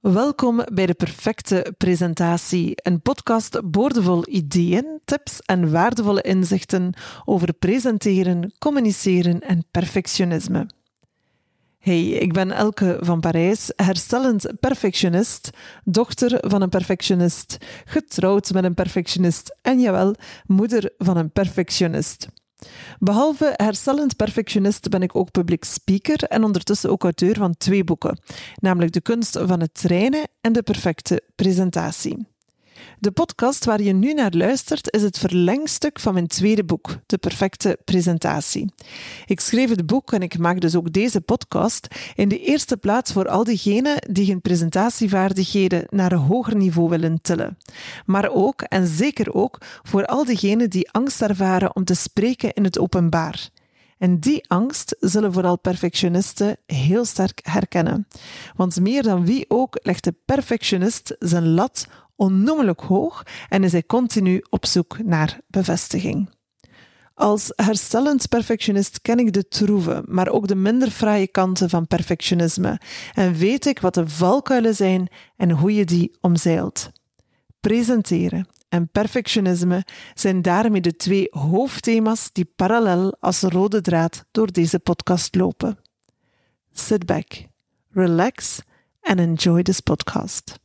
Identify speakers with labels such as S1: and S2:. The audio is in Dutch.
S1: Welkom bij de Perfecte Presentatie, een podcast boordevol ideeën, tips en waardevolle inzichten over presenteren, communiceren en perfectionisme. Hey, ik ben Elke van Parijs, herstellend perfectionist, dochter van een perfectionist, getrouwd met een perfectionist en jawel, moeder van een perfectionist. Behalve herstellend perfectionist ben ik ook public speaker en ondertussen ook auteur van twee boeken, namelijk De kunst van het trainen en De perfecte presentatie. De podcast waar je nu naar luistert is het verlengstuk van mijn tweede boek, De Perfecte Presentatie. Ik schreef het boek en ik maak dus ook deze podcast in de eerste plaats voor al diegenen die hun presentatievaardigheden naar een hoger niveau willen tillen. Maar ook, en zeker ook, voor al diegenen die angst ervaren om te spreken in het openbaar. En die angst zullen vooral perfectionisten heel sterk herkennen. Want meer dan wie ook legt de perfectionist zijn lat onnoemelijk hoog en is hij continu op zoek naar bevestiging. Als herstellend perfectionist ken ik de troeve, maar ook de minder fraaie kanten van perfectionisme en weet ik wat de valkuilen zijn en hoe je die omzeilt. Presenteren en perfectionisme zijn daarmee de twee hoofdthema's die parallel als rode draad door deze podcast lopen. Sit back, relax and enjoy this podcast.